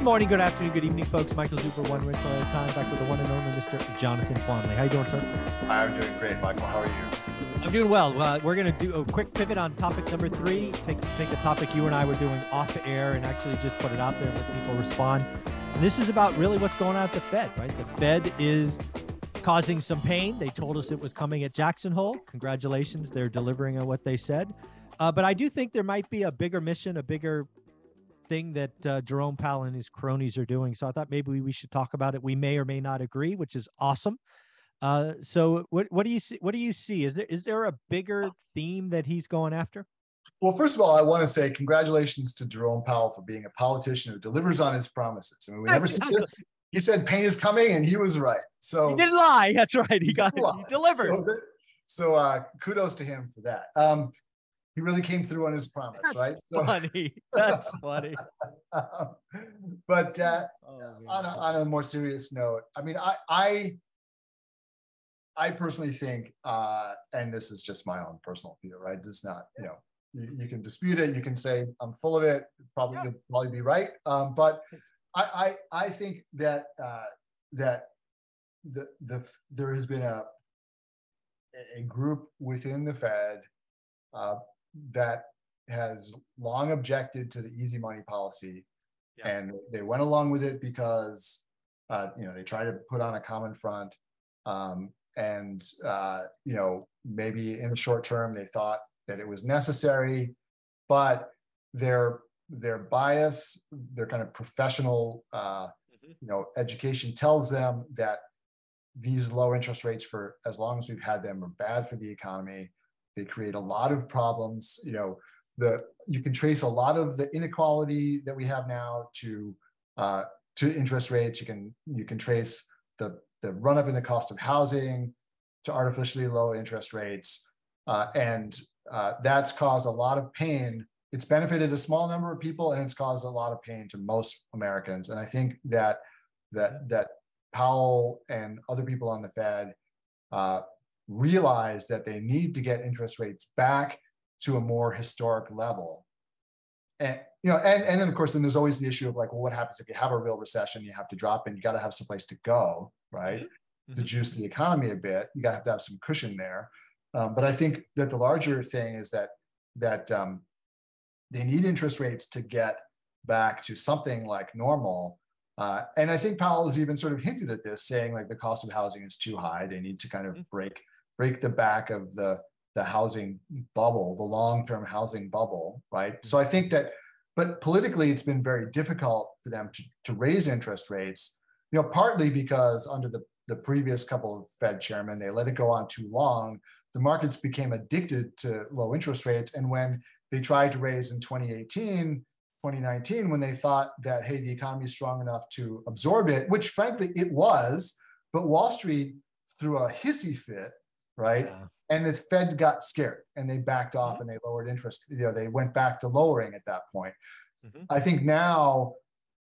Good morning, good afternoon, good evening, folks. Michael Zuber, one rental at a time, back with the one and only Mr. Jonathan Twombly. How you doing, sir? I'm doing great, Michael. How are you? I'm doing well. Uh, we're going to do a quick pivot on topic number three. Take take a topic you and I were doing off air and actually just put it out there and let people respond. And this is about really what's going on at the Fed, right? The Fed is causing some pain. They told us it was coming at Jackson Hole. Congratulations, they're delivering on what they said. Uh, but I do think there might be a bigger mission, a bigger thing that uh, Jerome Powell and his cronies are doing. So I thought maybe we should talk about it. We may or may not agree, which is awesome. Uh, so what what do you see? What do you see? Is there is there a bigger theme that he's going after? Well, first of all, I want to say congratulations to Jerome Powell for being a politician who delivers on his promises. I mean, we never said this. He said pain is coming, and he was right. So he didn't lie. That's right. He got it. He delivered. So, so uh, kudos to him for that. Um, he really came through on his promise, That's right? So, funny. That's funny. but uh, oh, on, a, on a more serious note, I mean, I, I I personally think, uh, and this is just my own personal view, right? It's not, you know, you, you, can dispute it. You can say I'm full of it. Probably yeah. you'll probably be right. Um, but I, I, I think that uh, that the the there has been a a group within the Fed uh, that has long objected to the easy money policy, yeah. and they went along with it because uh, you know they try to put on a common front. Um, and uh, you know maybe in the short term they thought that it was necessary but their their bias their kind of professional uh, mm-hmm. you know education tells them that these low interest rates for as long as we've had them are bad for the economy they create a lot of problems you know the you can trace a lot of the inequality that we have now to uh, to interest rates you can you can trace the the run up in the cost of housing to artificially low interest rates. Uh, and uh, that's caused a lot of pain. It's benefited a small number of people and it's caused a lot of pain to most Americans. And I think that that that Powell and other people on the Fed uh, realize that they need to get interest rates back to a more historic level. And you know, and, and then of course, then there's always the issue of like, well, what happens if you have a real recession? You have to drop and you got to have some place to go, right? Mm-hmm. To juice the economy a bit, you got to have to have some cushion there. Um, but I think that the larger thing is that that um, they need interest rates to get back to something like normal. Uh, and I think Powell has even sort of hinted at this, saying like the cost of housing is too high. They need to kind of mm-hmm. break break the back of the the housing bubble, the long term housing bubble, right? So I think that but politically, it's been very difficult for them to, to raise interest rates, you know, partly because under the, the previous couple of Fed chairmen, they let it go on too long. The markets became addicted to low interest rates. And when they tried to raise in 2018, 2019, when they thought that, hey, the economy is strong enough to absorb it, which frankly it was, but Wall Street threw a hissy fit, right? Yeah and the Fed got scared and they backed off mm-hmm. and they lowered interest. You know, they went back to lowering at that point. Mm-hmm. I think now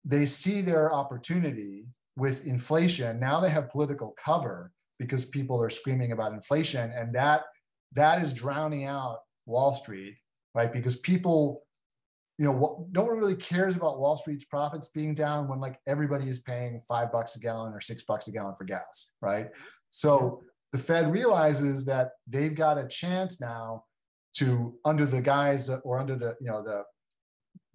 they see their opportunity with inflation. Now they have political cover because people are screaming about inflation, and that that is drowning out Wall Street, right? Because people, you know, no one really cares about Wall Street's profits being down when like everybody is paying five bucks a gallon or six bucks a gallon for gas, right? So the Fed realizes that they've got a chance now to, under the guise of, or under the, you know, the,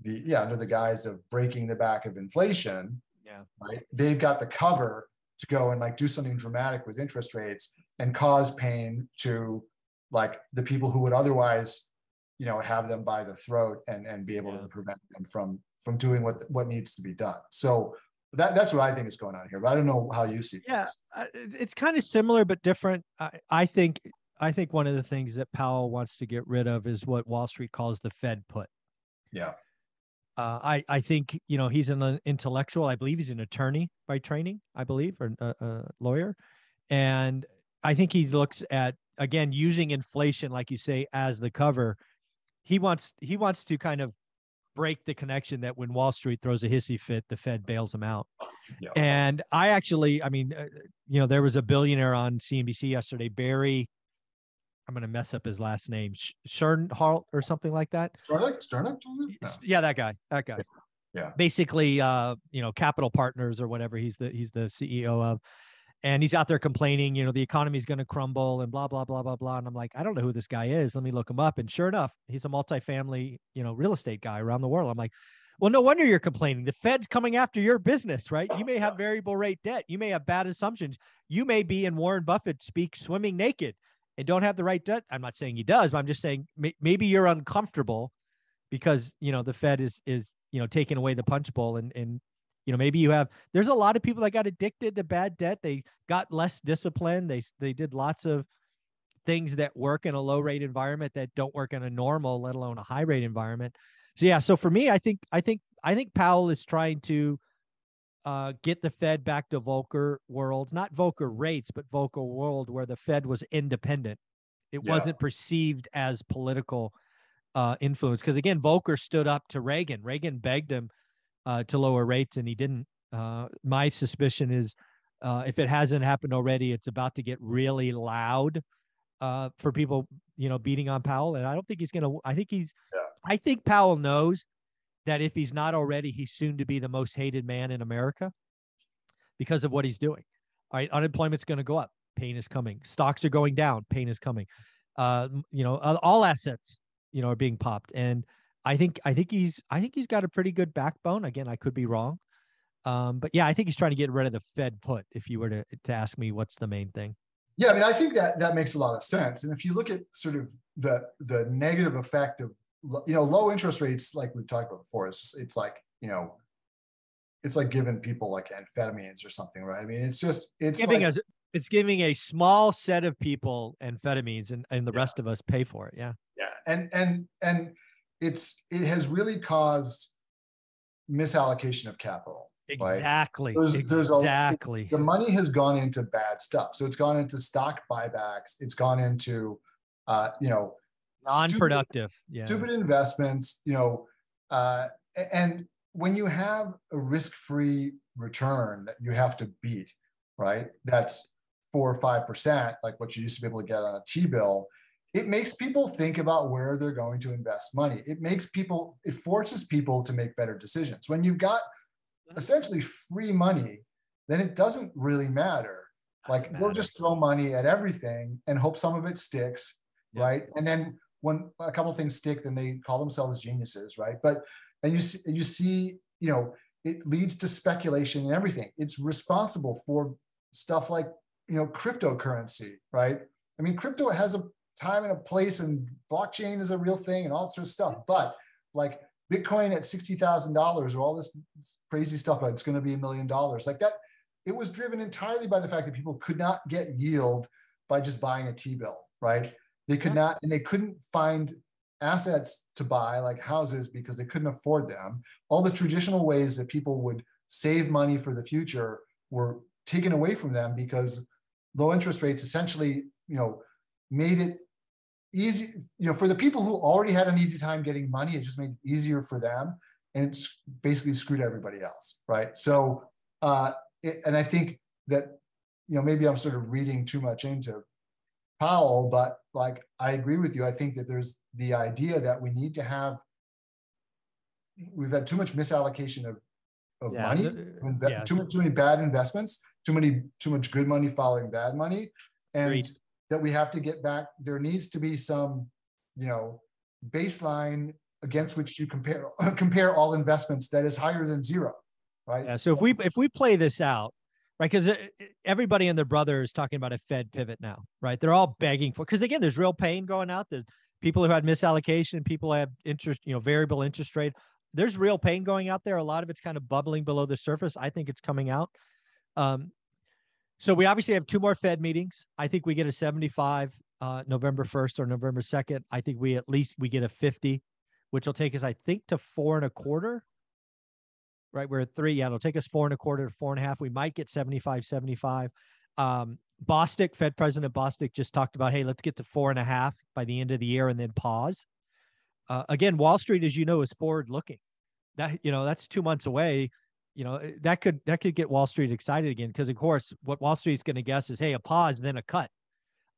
the, yeah, under the guise of breaking the back of inflation, yeah, right? They've got the cover to go and like do something dramatic with interest rates and cause pain to like the people who would otherwise, you know, have them by the throat and and be able yeah. to prevent them from from doing what what needs to be done. So that, that's what I think is going on here. But I don't know how you see. Yeah, it's kind of similar but different. I, I think I think one of the things that Powell wants to get rid of is what Wall Street calls the Fed put. Yeah. Uh, I I think you know he's an uh, intellectual. I believe he's an attorney by training. I believe or a, a lawyer, and I think he looks at again using inflation, like you say, as the cover. He wants he wants to kind of break the connection that when Wall Street throws a hissy fit, the Fed bails them out. Yeah. And I actually, I mean, uh, you know, there was a billionaire on CNBC yesterday, Barry. I'm going to mess up his last name, Sternhalt or something like that. Sternick, Sternick, no. yeah, that guy, that guy. Yeah. yeah. Basically, uh, you know, Capital Partners or whatever. He's the he's the CEO of, and he's out there complaining, you know, the economy's going to crumble and blah blah blah blah blah. And I'm like, I don't know who this guy is. Let me look him up. And sure enough, he's a multifamily, you know, real estate guy around the world. I'm like, well, no wonder you're complaining. The Fed's coming after your business, right? You may have variable rate debt. You may have bad assumptions. You may be in Warren Buffett speak swimming naked and don't have the right debt. I'm not saying he does, but I'm just saying maybe you're uncomfortable because you know the Fed is is you know taking away the punch bowl and and you know maybe you have there's a lot of people that got addicted to bad debt. They got less discipline. They they did lots of things that work in a low rate environment that don't work in a normal let alone a high rate environment. So yeah so for me i think i think i think powell is trying to uh, get the fed back to volcker world not volcker rates but volcker world where the fed was independent. It yeah. wasn't perceived as political uh, influence because again volcker stood up to reagan. Reagan begged him uh, to lower rates, and he didn't. Uh, my suspicion is, uh, if it hasn't happened already, it's about to get really loud uh, for people, you know, beating on Powell. And I don't think he's going to. I think he's. Yeah. I think Powell knows that if he's not already, he's soon to be the most hated man in America because of what he's doing. All right, unemployment's going to go up. Pain is coming. Stocks are going down. Pain is coming. Uh, you know, all assets, you know, are being popped, and I think I think he's I think he's got a pretty good backbone. Again, I could be wrong. Um, but yeah, I think he's trying to get rid of the Fed put. If you were to to ask me, what's the main thing? Yeah, I mean, I think that that makes a lot of sense. And if you look at sort of the the negative effect of you know low interest rates, like we've talked about before, it's just, it's like you know, it's like giving people like amphetamines or something, right? I mean, it's just it's giving like, us it's giving a small set of people amphetamines, and and the yeah. rest of us pay for it. Yeah. Yeah, and and and it's it has really caused misallocation of capital. Exactly. Right? There's, there's exactly. A, the money has gone into bad stuff. So it's gone into stock buybacks. It's gone into, uh, you know, non-productive, stupid, yeah. stupid investments. You know, uh, and when you have a risk-free return that you have to beat, right? That's four or five percent, like what you used to be able to get on a T-bill it makes people think about where they're going to invest money. It makes people, it forces people to make better decisions. When you've got mm-hmm. essentially free money, then it doesn't really matter. Like they'll just throw money at everything and hope some of it sticks, yeah. right? And then when a couple things stick, then they call themselves geniuses, right? But and you see, you see, you know, it leads to speculation and everything. It's responsible for stuff like you know cryptocurrency, right? I mean, crypto has a time and a place and blockchain is a real thing and all sorts of stuff. But like Bitcoin at $60,000 or all this crazy stuff, it's going to be a million dollars like that. It was driven entirely by the fact that people could not get yield by just buying a T-bill, right? They could not, and they couldn't find assets to buy like houses because they couldn't afford them. All the traditional ways that people would save money for the future were taken away from them because low interest rates essentially, you know, made it easy, you know, for the people who already had an easy time getting money, it just made it easier for them. And it's basically screwed everybody else. Right. So, uh, it, and I think that, you know, maybe I'm sort of reading too much into Powell, but like I agree with you. I think that there's the idea that we need to have, we've had too much misallocation of, of yeah, money, the, yeah. too, too many bad investments, too many, too much good money following bad money. And Agreed that we have to get back. There needs to be some, you know, baseline against which you compare compare all investments that is higher than zero, right? Yeah. So if we if we play this out, right, because everybody and their brother is talking about a Fed pivot now, right? They're all begging for because again, there's real pain going out. The people who had misallocation, people have interest, you know, variable interest rate. There's real pain going out there. A lot of it's kind of bubbling below the surface. I think it's coming out. Um, so we obviously have two more Fed meetings. I think we get a 75 uh, November 1st or November 2nd. I think we at least we get a 50 which will take us, I think, to four and a quarter. Right, we're at three. Yeah, it'll take us four and a quarter to four and a half. We might get 75, 75. Um, Bostic, Fed President Bostic, just talked about, hey, let's get to four and a half by the end of the year and then pause. Uh, again, Wall Street, as you know, is forward looking. That you know that's two months away. You know eh, that could that could get Wall Street excited again because of course what Wall Street's going to guess is hey a pause then a cut.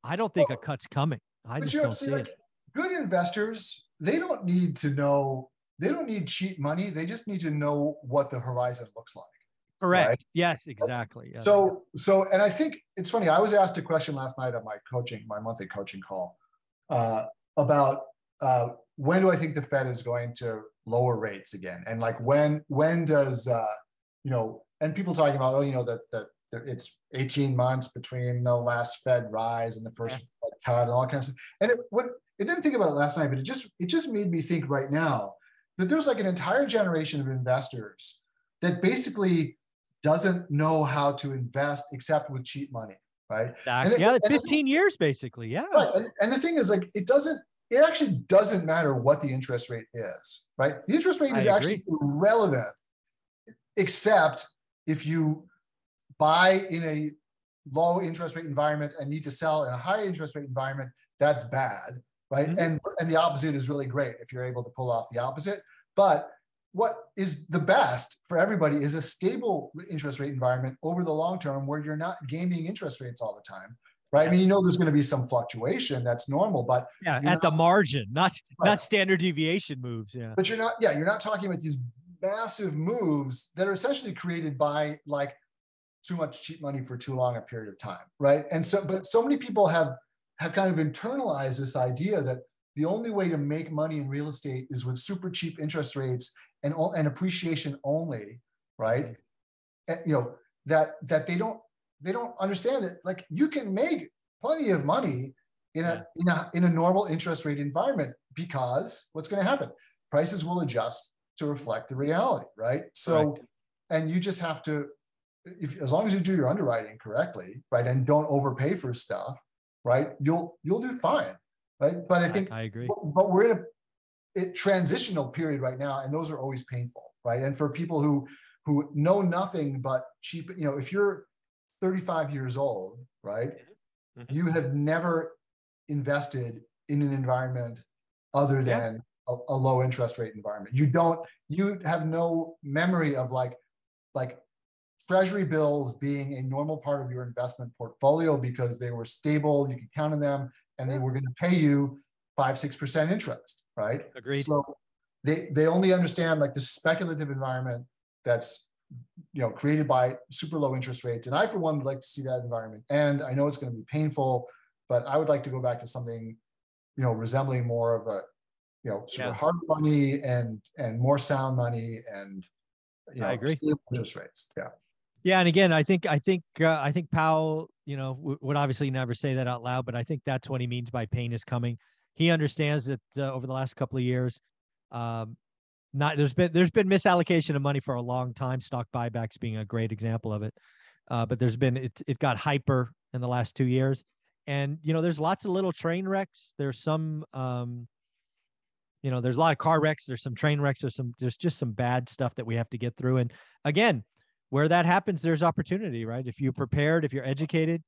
I don't think well, a cut's coming. I just don't see like, it. Good investors they don't need to know they don't need cheap money. They just need to know what the horizon looks like. Correct. Right? Yes, exactly. Yes. So, so, and I think it's funny. I was asked a question last night on my coaching, my monthly coaching call, uh, about uh, when do I think the Fed is going to lower rates again, and like when when does uh, you know, and people talking about oh, you know that that it's 18 months between the last Fed rise and the first yeah. Fed cut and all kinds of stuff. And it what it didn't think about it last night, but it just it just made me think right now that there's like an entire generation of investors that basically doesn't know how to invest except with cheap money, right? Exactly. yeah, 15 years basically. Yeah. Right. And, and the thing is, like, it doesn't, it actually doesn't matter what the interest rate is, right? The interest rate is actually irrelevant, except if you buy in a low interest rate environment and need to sell in a high interest rate environment, that's bad, right? Mm-hmm. And and the opposite is really great if you're able to pull off the opposite. But what is the best for everybody is a stable interest rate environment over the long term where you're not gaming interest rates all the time right? I mean, you know, there's going to be some fluctuation. That's normal, but yeah, at not, the margin, not right. not standard deviation moves. Yeah, but you're not. Yeah, you're not talking about these massive moves that are essentially created by like too much cheap money for too long a period of time, right? And so, but so many people have have kind of internalized this idea that the only way to make money in real estate is with super cheap interest rates and, and appreciation only, right? And, you know that that they don't they don't understand that like you can make plenty of money in a in a in a normal interest rate environment because what's going to happen? Prices will adjust to reflect the reality, right? So, right. and you just have to, if as long as you do your underwriting correctly, right, and don't overpay for stuff, right, you'll you'll do fine, right? But I think I, I agree. But, but we're in a it, transitional period right now, and those are always painful, right? And for people who who know nothing but cheap, you know, if you're 35 years old, right, mm-hmm. you have never invested in an environment other than yeah. A, a, low interest rate environment. You don't, you have no memory of like, like treasury bills being a normal part of your investment portfolio because they were stable, you could count on them, and they were going to pay you five, six percent interest right? Agreed. So they they only understand like the speculative environment that's you know created by super low interest rates. And I, for one, would like to see that environment. And I know it's going to be painful, but I would like to go back to something, you know, resembling more of a you know yeah. hard money and and more sound money and you know I agree. interest rates. Yeah. Yeah, and again, I think I think uh, I think Powell, you know, w- would obviously never say that out loud, but I think that's what he means by pain is coming he understands that uh, over the last couple of years, um, not there's been there's been misallocation of money for a long time. Stock buybacks being a great example of it, uh, but there's been it it got hyper in the last two years, and you know there's lots of little train wrecks. There's some um, you know there's a lot of car wrecks. There's some train wrecks. There's some there's just some bad stuff that we have to get through. And again, where that happens, there's opportunity, right? If you're prepared, if you're educated,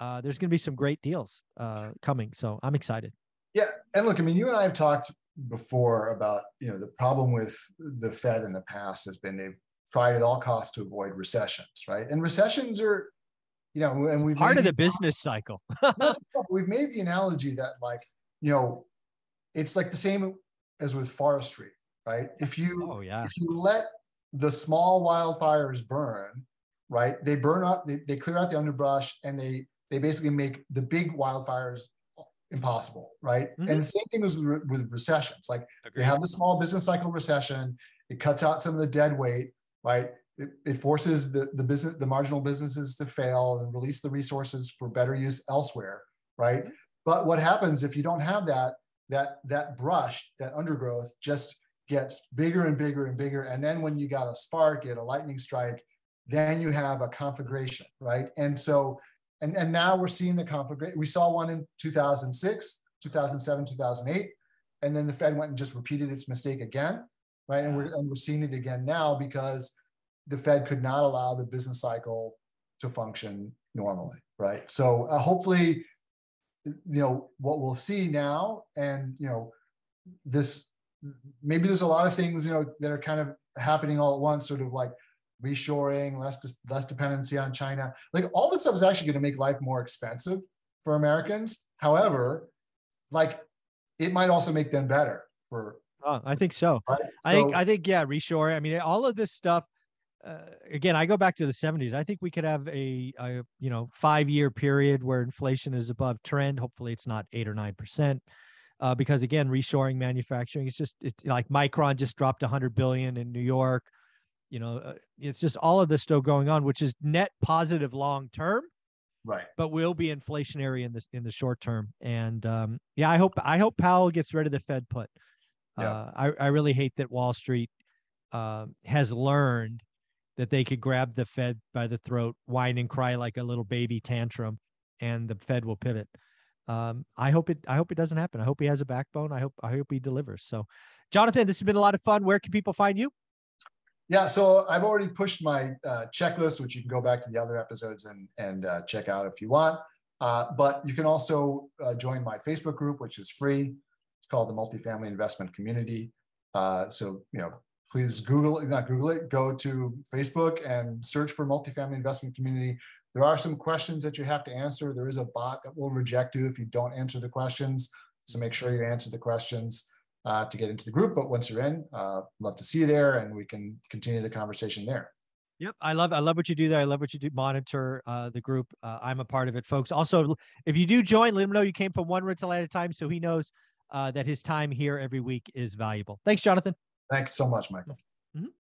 uh, there's going to be some great deals uh, coming. So I'm excited. Yeah, and look, I mean, you and I have talked before about you know the problem with the Fed in the past has been they've tried at all costs to avoid recessions, right? And recessions are, you know, and we've part of the business cycle. we've made the analogy that like you know, it's like the same as with forestry, right? If you oh yeah, if you let the small wildfires burn, right? They burn up, they, they clear out the underbrush, and they they basically make the big wildfires impossible, right? Mm-hmm. And the same thing is with, with recessions. Like Agreed. you have the small business cycle recession, it cuts out some of the dead weight, right? It, it forces the, the business, the marginal businesses to fail and release the resources for better use elsewhere, right? Mm-hmm. But what happens if you don't have that, that, that brush, that undergrowth just gets bigger and bigger and bigger. And then when you got a spark, you get a lightning strike, then you have a conflagration, right? And so and, and now we're seeing the conflict. We saw one in 2006, 2007, 2008. and then the Fed went and just repeated its mistake again, right? And we're and we're seeing it again now because the Fed could not allow the business cycle to function normally, right? So uh, hopefully, you know what we'll see now, and you know this maybe there's a lot of things you know that are kind of happening all at once, sort of like reshoring, less less dependency on China. Like all this stuff is actually going to make life more expensive for Americans. However, like it might also make them better for. Oh, I think so. Right? I think I think yeah, reshoring. I mean, all of this stuff. Uh, again, I go back to the 70s. I think we could have a, a you know five year period where inflation is above trend. Hopefully, it's not eight or nine percent. Uh, because again, reshoring manufacturing, it's just it's like Micron just dropped 100 billion in New York. You know, uh, it's just all of this still going on, which is net positive long term right but will be inflationary in the in the short term and um, yeah i hope i hope powell gets rid of the fed put yeah. uh, I, I really hate that wall street uh, has learned that they could grab the fed by the throat whine and cry like a little baby tantrum and the fed will pivot um, i hope it i hope it doesn't happen i hope he has a backbone i hope i hope he delivers so jonathan this has been a lot of fun where can people find you yeah, so I've already pushed my uh, checklist, which you can go back to the other episodes and and uh, check out if you want. Uh, but you can also uh, join my Facebook group, which is free. It's called the Multifamily Investment Community. Uh, so you know, please Google it, not Google it. Go to Facebook and search for Multifamily Investment Community. There are some questions that you have to answer. There is a bot that will reject you if you don't answer the questions. So make sure you answer the questions uh, to get into the group. But once you're in, uh, love to see you there, and we can continue the conversation there. Yep, I love I love what you do there. I love what you do. Monitor uh, the group. Uh, I'm a part of it, folks. Also, if you do join, let him know you came from one rental at a time, so he knows uh, that his time here every week is valuable. Thanks, Jonathan. Thanks so much, Michael. Mm-hmm.